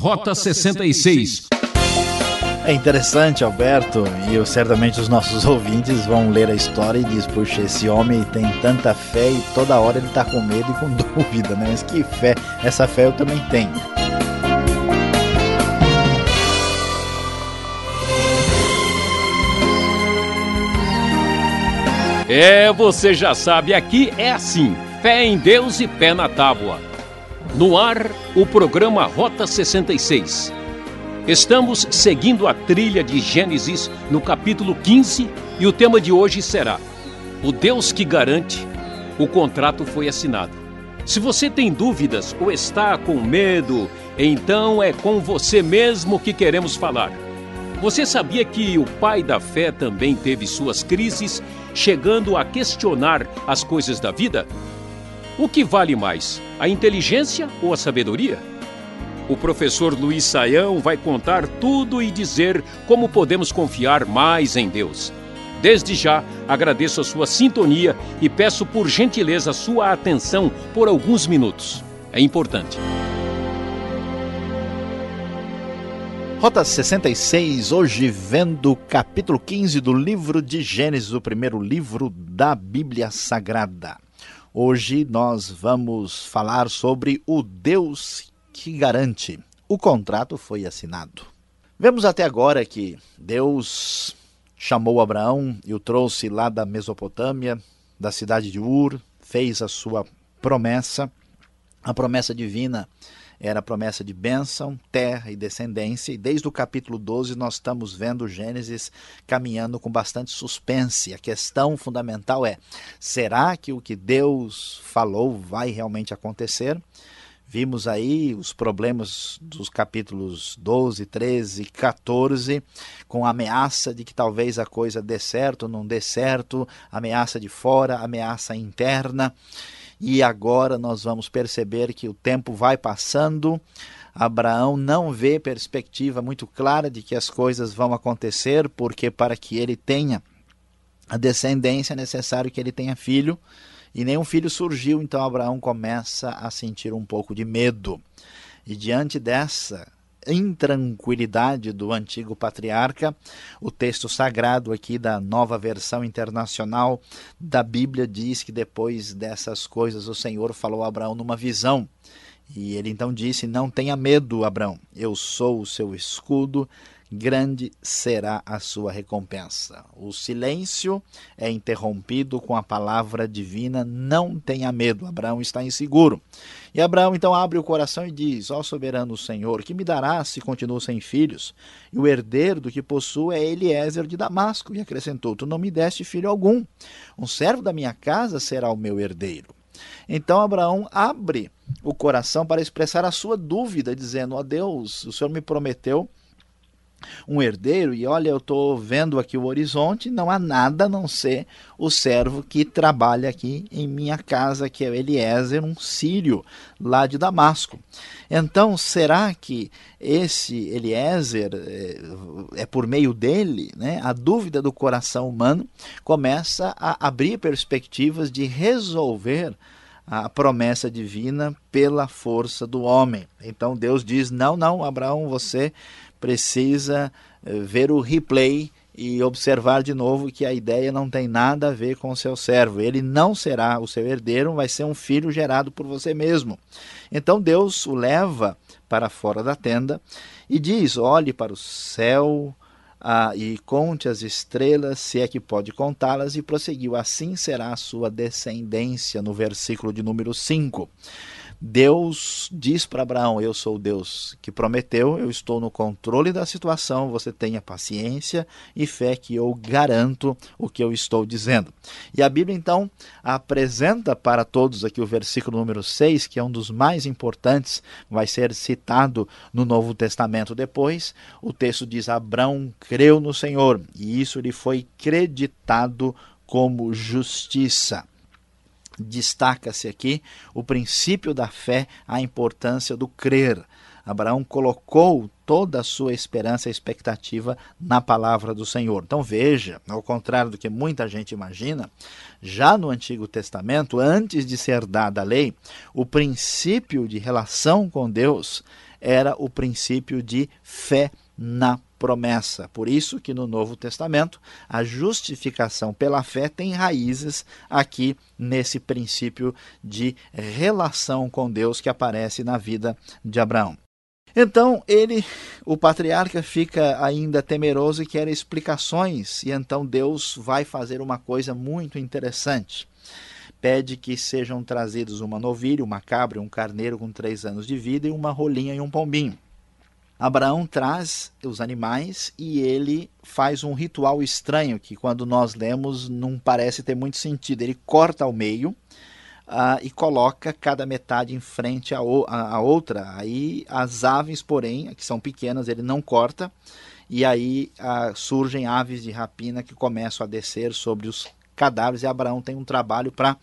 Rota 66. É interessante, Alberto, e eu, certamente os nossos ouvintes vão ler a história e diz, puxa, esse homem tem tanta fé e toda hora ele está com medo e com dúvida, né? Mas que fé, essa fé eu também tenho. É, você já sabe, aqui é assim: fé em Deus e pé na tábua. No ar, o programa Rota 66. Estamos seguindo a trilha de Gênesis no capítulo 15 e o tema de hoje será: O Deus que garante, o contrato foi assinado. Se você tem dúvidas ou está com medo, então é com você mesmo que queremos falar. Você sabia que o pai da fé também teve suas crises, chegando a questionar as coisas da vida? O que vale mais, a inteligência ou a sabedoria? O professor Luiz Saião vai contar tudo e dizer como podemos confiar mais em Deus. Desde já agradeço a sua sintonia e peço por gentileza sua atenção por alguns minutos. É importante. Rota 66, hoje vendo o capítulo 15 do livro de Gênesis, o primeiro livro da Bíblia Sagrada. Hoje nós vamos falar sobre o Deus que garante. O contrato foi assinado. Vemos até agora que Deus chamou Abraão e o trouxe lá da Mesopotâmia, da cidade de Ur, fez a sua promessa, a promessa divina era a promessa de bênção, terra e descendência, e desde o capítulo 12 nós estamos vendo Gênesis caminhando com bastante suspense. A questão fundamental é: será que o que Deus falou vai realmente acontecer? Vimos aí os problemas dos capítulos 12, 13 e 14, com a ameaça de que talvez a coisa dê certo, não dê certo, ameaça de fora, ameaça interna e agora nós vamos perceber que o tempo vai passando. Abraão não vê perspectiva muito clara de que as coisas vão acontecer, porque para que ele tenha a descendência é necessário que ele tenha filho, e nenhum filho surgiu, então Abraão começa a sentir um pouco de medo. E diante dessa intranquilidade do antigo patriarca. O texto sagrado aqui da nova versão internacional da Bíblia diz que depois dessas coisas o Senhor falou a Abraão numa visão. E ele então disse: Não tenha medo, Abraão, eu sou o seu escudo grande será a sua recompensa. O silêncio é interrompido com a palavra divina: não tenha medo. Abraão está inseguro. E Abraão então abre o coração e diz: Ó soberano Senhor, que me darás se continuo sem filhos? E o herdeiro do que possuo é Eliezer de Damasco. E acrescentou: Tu não me deste filho algum. Um servo da minha casa será o meu herdeiro. Então Abraão abre o coração para expressar a sua dúvida, dizendo: Ó Deus, o Senhor me prometeu um herdeiro, e olha, eu estou vendo aqui o horizonte, não há nada a não ser o servo que trabalha aqui em minha casa, que é Eliezer, um sírio lá de Damasco. Então, será que esse Eliezer é, é por meio dele? Né? A dúvida do coração humano começa a abrir perspectivas de resolver a promessa divina pela força do homem. Então Deus diz: não, não, Abraão, você precisa eh, ver o replay e observar de novo que a ideia não tem nada a ver com o seu servo. Ele não será o seu herdeiro, vai ser um filho gerado por você mesmo. Então Deus o leva para fora da tenda e diz: olhe para o céu ah, e conte as estrelas, se é que pode contá-las, e prosseguiu: assim será a sua descendência, no versículo de número 5. Deus diz para Abraão: Eu sou o Deus que prometeu, eu estou no controle da situação, você tenha paciência e fé que eu garanto o que eu estou dizendo. E a Bíblia então apresenta para todos aqui o versículo número 6, que é um dos mais importantes, vai ser citado no Novo Testamento depois. O texto diz: Abraão creu no Senhor e isso lhe foi creditado como justiça destaca-se aqui o princípio da fé, a importância do crer. Abraão colocou toda a sua esperança e expectativa na palavra do Senhor. Então veja, ao contrário do que muita gente imagina, já no Antigo Testamento, antes de ser dada a lei, o princípio de relação com Deus era o princípio de fé na promessa. Por isso que no Novo Testamento a justificação pela fé tem raízes aqui nesse princípio de relação com Deus que aparece na vida de Abraão. Então ele, o patriarca, fica ainda temeroso e quer explicações, e então Deus vai fazer uma coisa muito interessante. Pede que sejam trazidos uma novilha, uma cabra, um carneiro com três anos de vida e uma rolinha e um pombinho. Abraão traz os animais e ele faz um ritual estranho que, quando nós lemos, não parece ter muito sentido. Ele corta ao meio uh, e coloca cada metade em frente à, à outra. Aí as aves, porém, que são pequenas, ele não corta. E aí uh, surgem aves de rapina que começam a descer sobre os cadáveres. E Abraão tem um trabalho para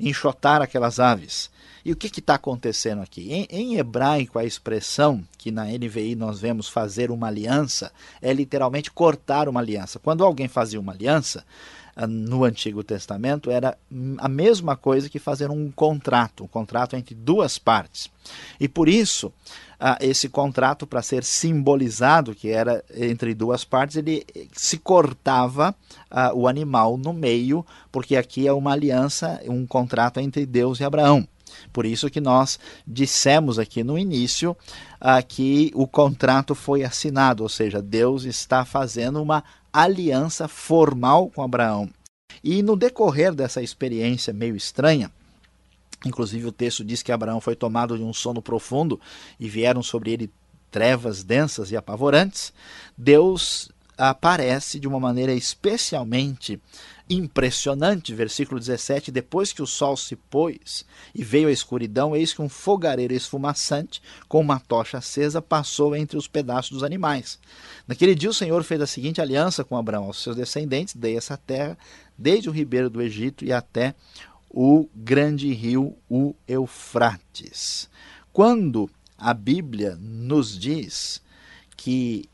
enxotar aquelas aves. E o que está acontecendo aqui? Em, em, hebraico, a expressão que na NVI nós vemos fazer uma aliança é literalmente cortar uma aliança. Quando alguém fazia uma aliança, ah, no Antigo Testamento era a mesma coisa que fazer um contrato, um contrato entre duas partes. E por isso, ah, esse contrato, para ser simbolizado que era entre duas partes, ele se cortava ah, o animal no meio, porque aqui é uma aliança, um contrato entre Deus e Abraão. Por isso que nós dissemos aqui no início ah, que o contrato foi assinado, ou seja, Deus está fazendo uma aliança formal com Abraão. E no decorrer dessa experiência meio estranha, inclusive o texto diz que Abraão foi tomado de um sono profundo e vieram sobre ele trevas densas e apavorantes, Deus aparece de uma maneira especialmente impressionante, versículo 17, depois que o sol se pôs e veio a escuridão, eis que um fogareiro esfumaçante com uma tocha acesa passou entre os pedaços dos animais. Naquele dia o Senhor fez a seguinte aliança com Abraão, aos seus descendentes, dei essa terra, desde o ribeiro do Egito e até o grande rio, o Eufrates. Quando a Bíblia nos diz que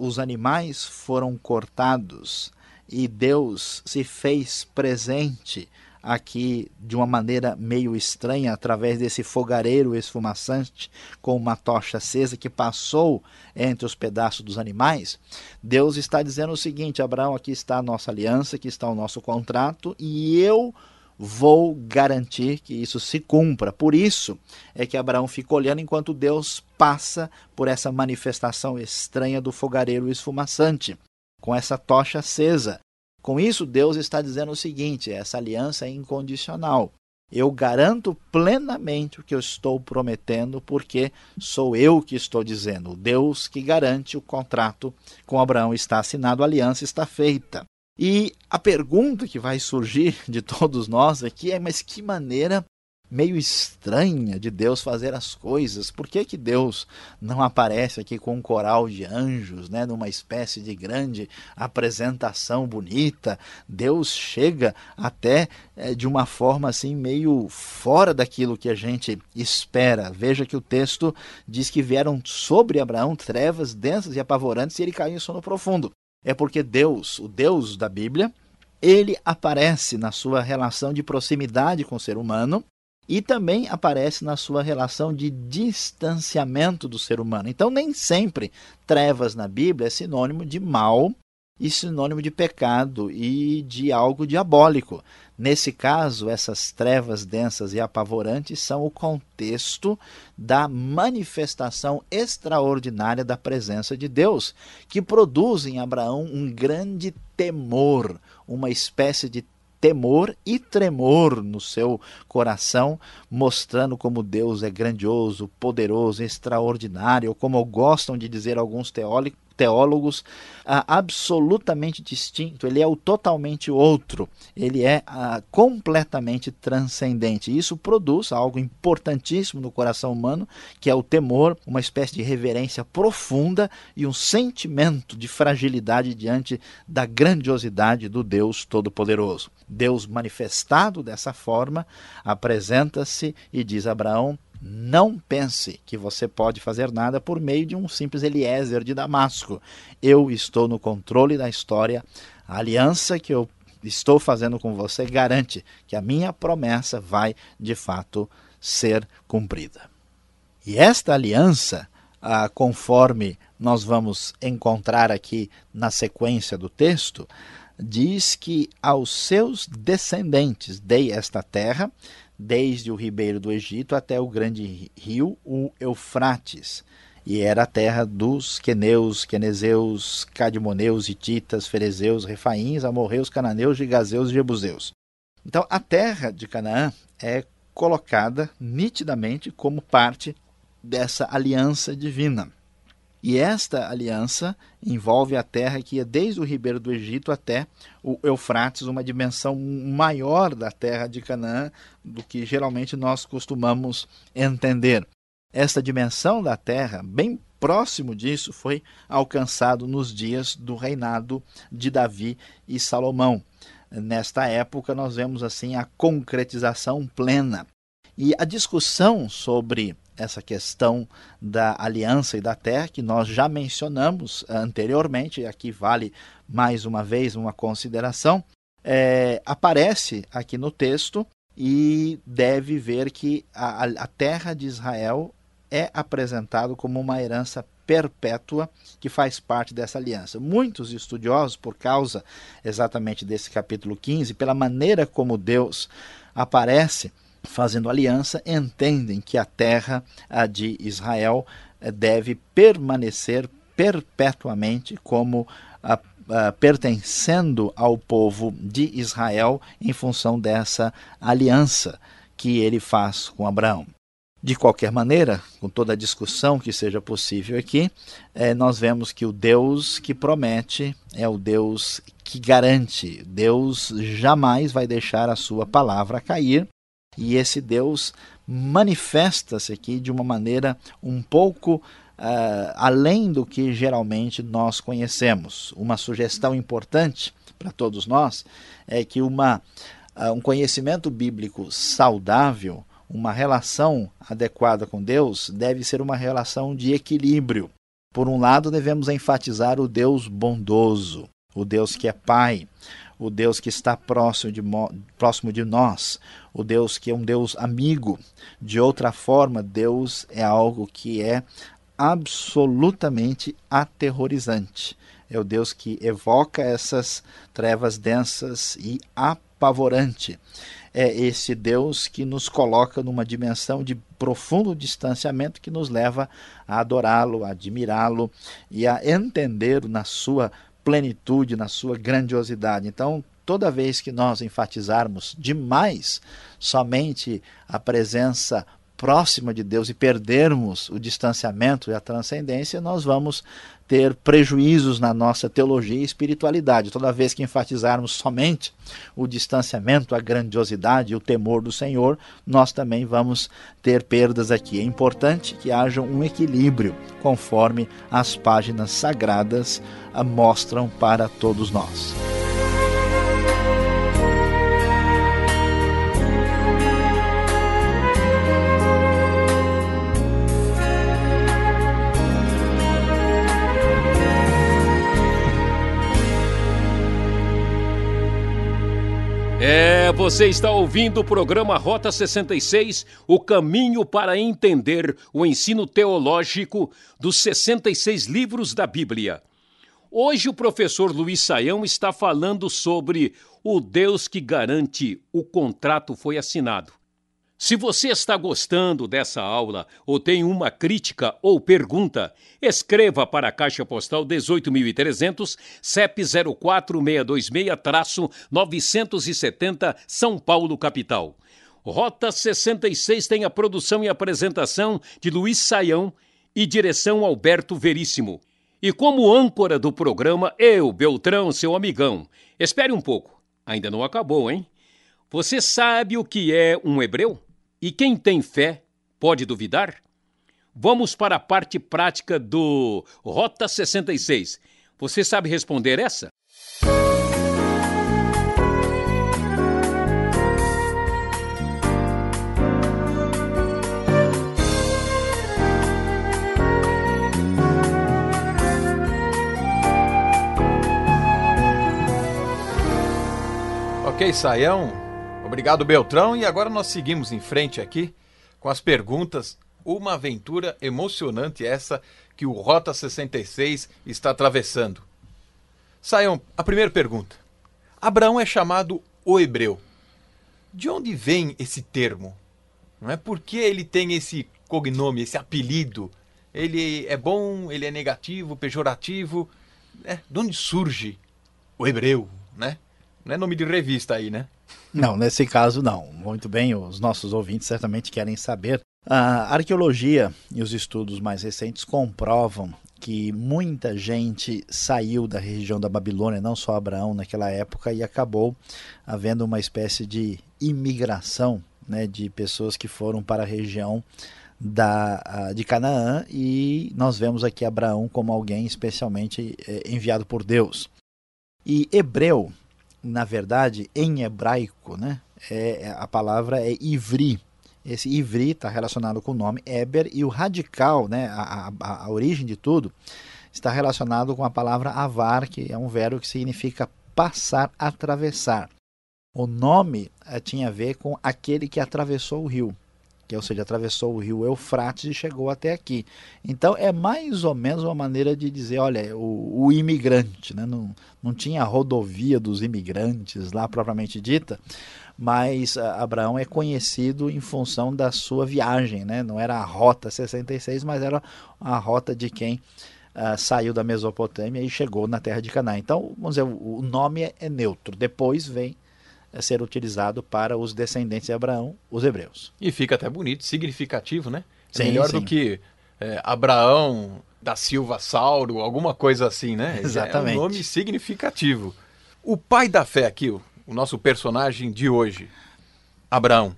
os animais foram cortados e Deus se fez presente aqui de uma maneira meio estranha através desse fogareiro esfumaçante com uma tocha acesa que passou entre os pedaços dos animais, Deus está dizendo o seguinte: Abraão, aqui está a nossa aliança, aqui está o nosso contrato e eu vou garantir que isso se cumpra. Por isso é que Abraão fica olhando enquanto Deus passa por essa manifestação estranha do fogareiro esfumaçante com essa tocha acesa. Com isso, Deus está dizendo o seguinte: essa aliança é incondicional. Eu garanto plenamente o que eu estou prometendo, porque sou eu que estou dizendo. O Deus que garante o contrato com Abraão está assinado, a aliança está feita. E a pergunta que vai surgir de todos nós aqui é: mas que maneira meio estranha de Deus fazer as coisas. Por que, que Deus não aparece aqui com um coral de anjos, né, numa espécie de grande apresentação bonita? Deus chega até é, de uma forma assim meio fora daquilo que a gente espera. Veja que o texto diz que vieram sobre Abraão trevas densas e apavorantes e ele caiu em sono profundo. É porque Deus, o Deus da Bíblia, ele aparece na sua relação de proximidade com o ser humano e também aparece na sua relação de distanciamento do ser humano. Então, nem sempre trevas na Bíblia é sinônimo de mal e sinônimo de pecado e de algo diabólico. Nesse caso, essas trevas densas e apavorantes são o contexto da manifestação extraordinária da presença de Deus, que produz em Abraão um grande temor, uma espécie de temor e tremor no seu coração, mostrando como Deus é grandioso, poderoso, extraordinário, como gostam de dizer alguns teólogos, teólogos, absolutamente distinto, ele é o totalmente outro, ele é completamente transcendente. Isso produz algo importantíssimo no coração humano, que é o temor, uma espécie de reverência profunda e um sentimento de fragilidade diante da grandiosidade do Deus Todo-Poderoso. Deus manifestado dessa forma apresenta-se e diz a Abraão: não pense que você pode fazer nada por meio de um simples Eliezer de Damasco. Eu estou no controle da história. A aliança que eu estou fazendo com você garante que a minha promessa vai de fato ser cumprida. E esta aliança, ah, conforme nós vamos encontrar aqui na sequência do texto, diz que aos seus descendentes dei esta terra, desde o ribeiro do Egito até o grande rio, o Eufrates. E era a terra dos queneus, quenezeus, cadimoneus, hititas, ferezeus, refaíns, amorreus, cananeus, gigazeus e jebuseus. Então, a terra de Canaã é colocada nitidamente como parte dessa aliança divina. E esta aliança envolve a terra que ia desde o ribeiro do Egito até o Eufrates, uma dimensão maior da terra de Canaã do que geralmente nós costumamos entender. Esta dimensão da terra, bem próximo disso, foi alcançado nos dias do reinado de Davi e Salomão. Nesta época, nós vemos assim a concretização plena. E a discussão sobre essa questão da aliança e da terra, que nós já mencionamos anteriormente, e aqui vale mais uma vez uma consideração, é, aparece aqui no texto e deve ver que a, a terra de Israel é apresentado como uma herança perpétua que faz parte dessa aliança. Muitos estudiosos, por causa exatamente desse capítulo 15, pela maneira como Deus aparece fazendo aliança, entendem que a terra a de Israel eh, deve permanecer perpetuamente como a, pertencendo ao povo de Israel em função dessa aliança que ele faz com Abraão. De qualquer maneira, com toda a discussão que seja possível aqui, eh, nós vemos que o Deus que promete é o Deus que garante. Deus jamais vai deixar a sua palavra cair e esse Deus manifesta-se aqui de uma maneira um pouco uh, além do que geralmente nós conhecemos. Uma sugestão importante para todos nós é que uma, uh, um conhecimento bíblico saudável, uma relação adequada com Deus, deve ser uma relação de equilíbrio. Por um lado, devemos enfatizar o Deus bondoso, o Deus que é Pai, o Deus que está próximo de, próximo de nós, o Deus que é um Deus amigo. De outra forma, Deus é algo que é absolutamente aterrorizante. É o Deus que evoca essas trevas densas e apavorante. É esse Deus que nos coloca numa dimensão de profundo distanciamento que nos leva a adorá-lo, a admirá-lo e a entender na sua plenitude, na sua grandiosidade. Então, toda vez que nós enfatizarmos demais somente a presença próxima de Deus e perdermos o distanciamento e a transcendência, nós vamos ter prejuízos na nossa teologia e espiritualidade. Toda vez que enfatizarmos somente o distanciamento, a grandiosidade e o temor do Senhor, nós também vamos ter perdas aqui. É importante que haja um equilíbrio, conforme as páginas sagradas mostram para todos nós. Você está ouvindo o programa Rota 66, o caminho para entender o ensino teológico dos 66 livros da Bíblia. Hoje o professor Luiz Saião está falando sobre o Deus que garante o contrato foi assinado. Se você está gostando dessa aula ou tem uma crítica ou pergunta, escreva para a Caixa Postal 18.300, CEP 04626-970, São Paulo, capital. Rota 66 tem a produção e apresentação de Luiz Saião e direção Alberto Veríssimo. E como âncora do programa, eu, Beltrão, seu amigão. Espere um pouco, ainda não acabou, hein? Você sabe o que é um hebreu? E quem tem fé pode duvidar? Vamos para a parte prática do Rota 66. Você sabe responder essa? Ok, Saião. Obrigado, Beltrão. E agora nós seguimos em frente aqui com as perguntas uma aventura emocionante essa que o Rota 66 está atravessando. Saiam, a primeira pergunta. Abraão é chamado o hebreu. De onde vem esse termo? Não é por que ele tem esse cognome, esse apelido? Ele é bom, ele é negativo, pejorativo? É, de onde surge o hebreu, né? Não é nome de revista aí, né? Não, nesse caso não. Muito bem, os nossos ouvintes certamente querem saber. A arqueologia e os estudos mais recentes comprovam que muita gente saiu da região da Babilônia, não só Abraão naquela época, e acabou havendo uma espécie de imigração né, de pessoas que foram para a região da, de Canaã e nós vemos aqui Abraão como alguém especialmente é, enviado por Deus. E hebreu, na verdade, em hebraico, né, é, a palavra é ivri. Esse ivri está relacionado com o nome Eber e o radical, né, a, a, a origem de tudo, está relacionado com a palavra avar, que é um verbo que significa passar, atravessar. O nome eh, tinha a ver com aquele que atravessou o rio que ou seja, atravessou o rio Eufrates e chegou até aqui. Então é mais ou menos uma maneira de dizer, olha, o, o imigrante, né? não, não tinha a rodovia dos imigrantes lá propriamente dita, mas ah, Abraão é conhecido em função da sua viagem, né? não era a rota 66, mas era a rota de quem uh, saiu da Mesopotâmia e chegou na terra de Canaã. Então, vamos dizer, o, nome é, é neutro, depois vem ser utilizado para os descendentes de Abraão, os hebreus. E fica até bonito, significativo, né? É sim, melhor sim. do que é, Abraão da Silva Sauro, alguma coisa assim, né? Exatamente. É um nome significativo. O pai da fé aqui, o nosso personagem de hoje, Abraão.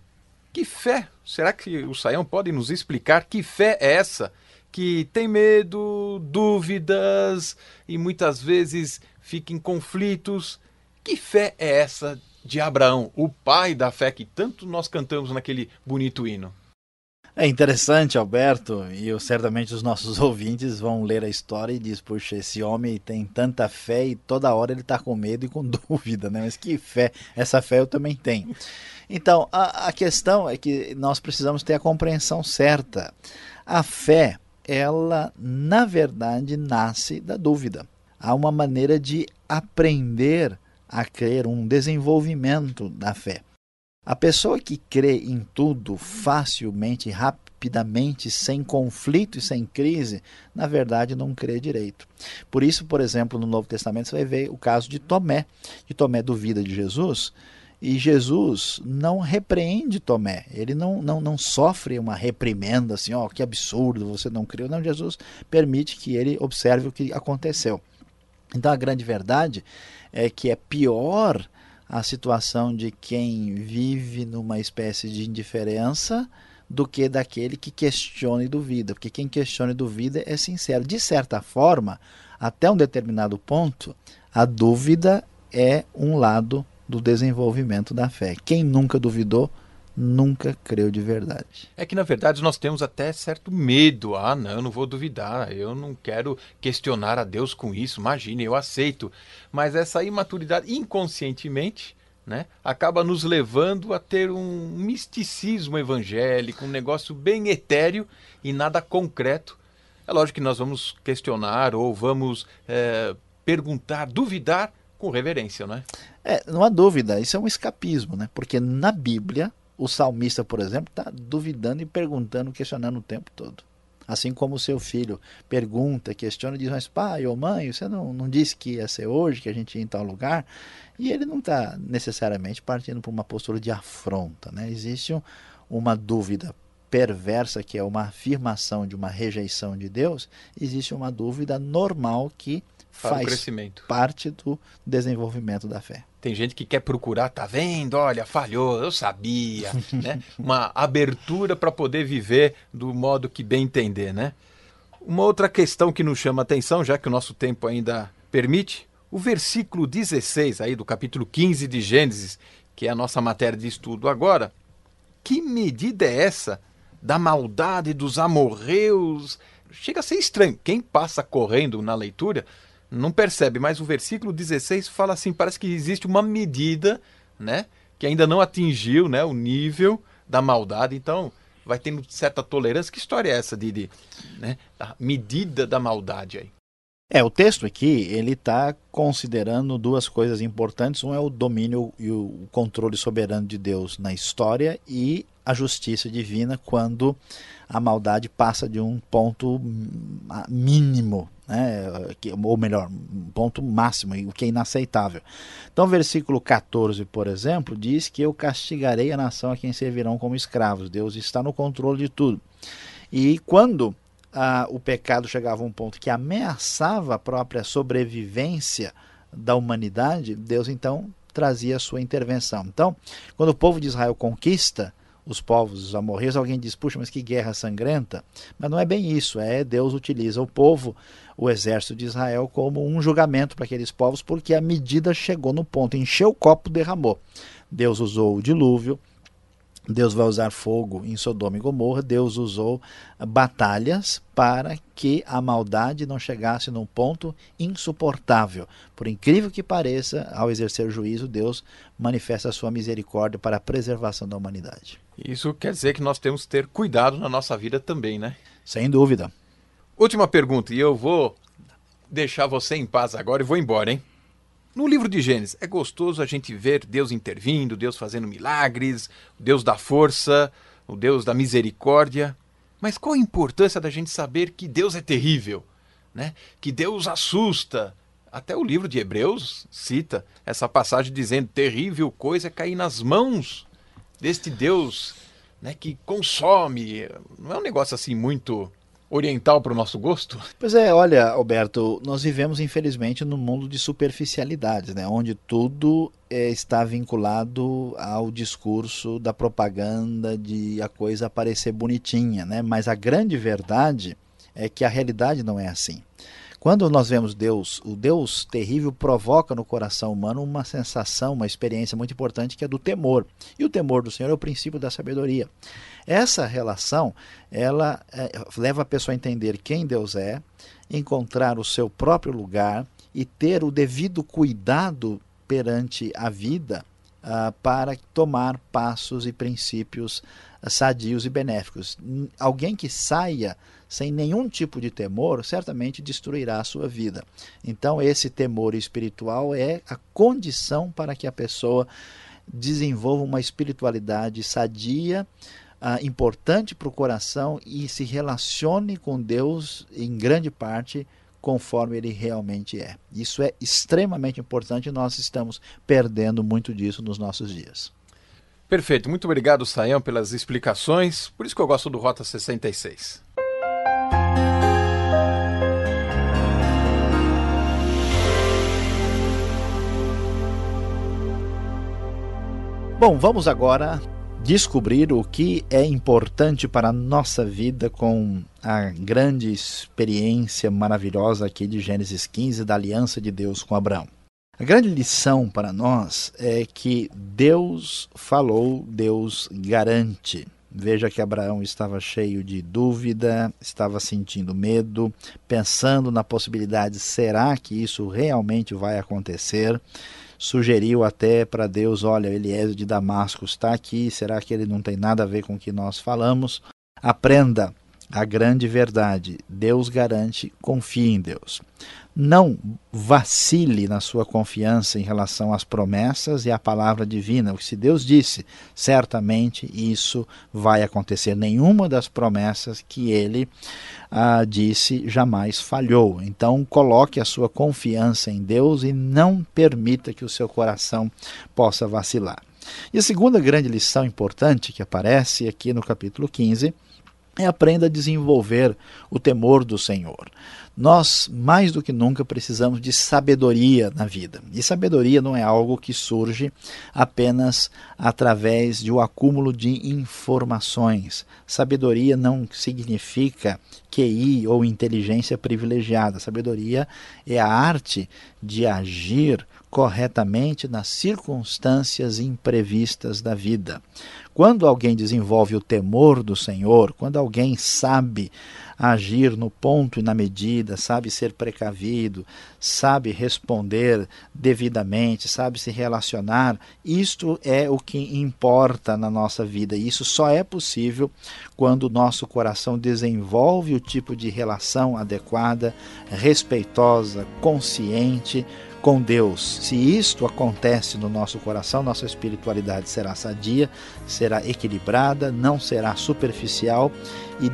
Que fé? Será que o Saião pode nos explicar que fé é essa? Que tem medo, dúvidas e muitas vezes fica em conflitos. Que fé é essa de Abraão, o pai da fé que tanto nós cantamos naquele bonito hino. É interessante, Alberto, e eu, certamente os nossos ouvintes vão ler a história e diz, puxa, esse homem tem tanta fé e toda hora ele está com medo e com dúvida, né? Mas que fé, essa fé eu também tenho. Então, a, a questão é que nós precisamos ter a compreensão certa. A fé, ela, na verdade, nasce da dúvida. Há uma maneira de aprender a crer, um desenvolvimento da fé. A pessoa que crê em tudo facilmente, rapidamente, sem conflito e sem crise, na verdade não crê direito. Por isso, por exemplo, no Novo Testamento você vai ver o caso de Tomé. De Tomé duvida de Jesus e Jesus não repreende Tomé, ele não, não, não sofre uma reprimenda assim, ó, oh, que absurdo, você não creu. Não, Jesus permite que ele observe o que aconteceu. Então a grande verdade é que é pior a situação de quem vive numa espécie de indiferença do que daquele que questiona e duvida, porque quem questiona e duvida é sincero. De certa forma, até um determinado ponto, a dúvida é um lado do desenvolvimento da fé. Quem nunca duvidou nunca creu de verdade. É que na verdade nós temos até certo medo. Ah, não, eu não vou duvidar, eu não quero questionar a Deus com isso. Imagine, eu aceito. Mas essa imaturidade inconscientemente, né, acaba nos levando a ter um misticismo evangélico, um negócio bem etéreo e nada concreto. É lógico que nós vamos questionar ou vamos é, perguntar, duvidar com reverência, não é? É, não há dúvida, isso é um escapismo, né? Porque na Bíblia o salmista, por exemplo, está duvidando e perguntando, questionando o tempo todo. Assim como o seu filho pergunta, questiona, diz, mas pai ou mãe, você não, não disse que ia ser hoje, que a gente ia em tal lugar? E ele não está necessariamente partindo para uma postura de afronta. Né? Existe um, uma dúvida perversa, que é uma afirmação de uma rejeição de Deus, existe uma dúvida normal que faz parte do desenvolvimento da fé. Tem gente que quer procurar, tá vendo? Olha, falhou, eu sabia, né? Uma abertura para poder viver do modo que bem entender, né? Uma outra questão que nos chama atenção, já que o nosso tempo ainda permite, o versículo 16 aí do capítulo 15 de Gênesis, que é a nossa matéria de estudo agora. Que medida é essa da maldade dos amorreus? Chega a ser estranho. Quem passa correndo na leitura não percebe, mas o versículo 16 fala assim, parece que existe uma medida, né, que ainda não atingiu, né, o nível da maldade. Então, vai tendo certa tolerância. Que história é essa de, de né, a medida da maldade aí? É, o texto aqui, ele está considerando duas coisas importantes. Um é o domínio e o controle soberano de Deus na história e a justiça divina quando a maldade passa de um ponto mínimo, né? ou melhor, um ponto máximo, o que é inaceitável. Então, versículo 14, por exemplo, diz que eu castigarei a nação a quem servirão como escravos. Deus está no controle de tudo. E quando ah, o pecado chegava a um ponto que ameaçava a própria sobrevivência da humanidade, Deus então trazia a sua intervenção. Então, quando o povo de Israel conquista os povos os amorreus, alguém diz, puxa, mas que guerra sangrenta. Mas não é bem isso, é Deus utiliza o povo, o exército de Israel, como um julgamento para aqueles povos, porque a medida chegou no ponto, encheu o copo, derramou. Deus usou o dilúvio, Deus vai usar fogo em Sodoma e Gomorra, Deus usou batalhas para que a maldade não chegasse num ponto insuportável. Por incrível que pareça, ao exercer juízo, Deus manifesta a sua misericórdia para a preservação da humanidade. Isso quer dizer que nós temos que ter cuidado na nossa vida também, né? Sem dúvida. Última pergunta, e eu vou deixar você em paz agora e vou embora, hein? No livro de Gênesis, é gostoso a gente ver Deus intervindo, Deus fazendo milagres, o Deus da força, o Deus da misericórdia. Mas qual a importância da gente saber que Deus é terrível, né? Que Deus assusta? Até o livro de Hebreus cita essa passagem dizendo: terrível coisa é cair nas mãos deste Deus, né, que consome. Não é um negócio assim muito oriental para o nosso gosto? Pois é, olha, Alberto, nós vivemos infelizmente num mundo de superficialidades, né, onde tudo é, está vinculado ao discurso da propaganda de a coisa parecer bonitinha, né? Mas a grande verdade é que a realidade não é assim. Quando nós vemos Deus, o Deus terrível provoca no coração humano uma sensação, uma experiência muito importante que é do temor. E o temor do Senhor é o princípio da sabedoria. Essa relação, ela é, leva a pessoa a entender quem Deus é, encontrar o seu próprio lugar e ter o devido cuidado perante a vida uh, para tomar passos e princípios sadios e benéficos. Alguém que saia sem nenhum tipo de temor, certamente destruirá a sua vida. Então, esse temor espiritual é a condição para que a pessoa desenvolva uma espiritualidade sadia, uh, importante para o coração e se relacione com Deus em grande parte conforme ele realmente é. Isso é extremamente importante e nós estamos perdendo muito disso nos nossos dias. Perfeito, muito obrigado, Saião, pelas explicações. Por isso que eu gosto do Rota 66. Bom, vamos agora descobrir o que é importante para a nossa vida com a grande experiência maravilhosa aqui de Gênesis 15 da aliança de Deus com Abraão. A grande lição para nós é que Deus falou, Deus garante. Veja que Abraão estava cheio de dúvida, estava sentindo medo, pensando na possibilidade: será que isso realmente vai acontecer? Sugeriu até para Deus: olha, Eliezer de Damasco está aqui, será que ele não tem nada a ver com o que nós falamos? Aprenda a grande verdade: Deus garante, confie em Deus. Não vacile na sua confiança em relação às promessas e à palavra divina. O que se Deus disse, certamente isso vai acontecer. Nenhuma das promessas que ele ah, disse jamais falhou. Então, coloque a sua confiança em Deus e não permita que o seu coração possa vacilar. E a segunda grande lição importante que aparece aqui no capítulo 15 é aprenda a desenvolver o temor do Senhor. Nós, mais do que nunca, precisamos de sabedoria na vida. E sabedoria não é algo que surge apenas através de um acúmulo de informações. Sabedoria não significa QI ou inteligência privilegiada. Sabedoria é a arte de agir corretamente nas circunstâncias imprevistas da vida. Quando alguém desenvolve o temor do Senhor, quando alguém sabe agir no ponto e na medida, sabe ser precavido, sabe responder devidamente, sabe se relacionar, isto é o que importa na nossa vida. Isso só é possível quando o nosso coração desenvolve o tipo de relação adequada, respeitosa, consciente com Deus. Se isto acontece no nosso coração, nossa espiritualidade será sadia, será equilibrada, não será superficial e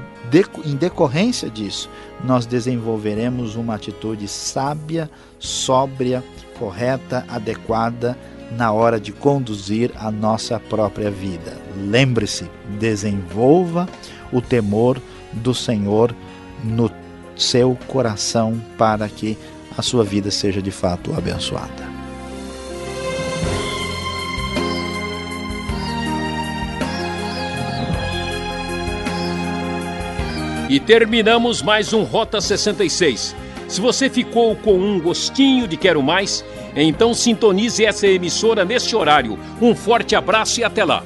em decorrência disso, nós desenvolveremos uma atitude sábia, sóbria, correta, adequada na hora de conduzir a nossa própria vida. Lembre-se, desenvolva o temor do Senhor no seu coração para que a sua vida seja de fato abençoada. E terminamos mais um Rota 66. Se você ficou com um gostinho de quero mais, então sintonize essa emissora neste horário. Um forte abraço e até lá.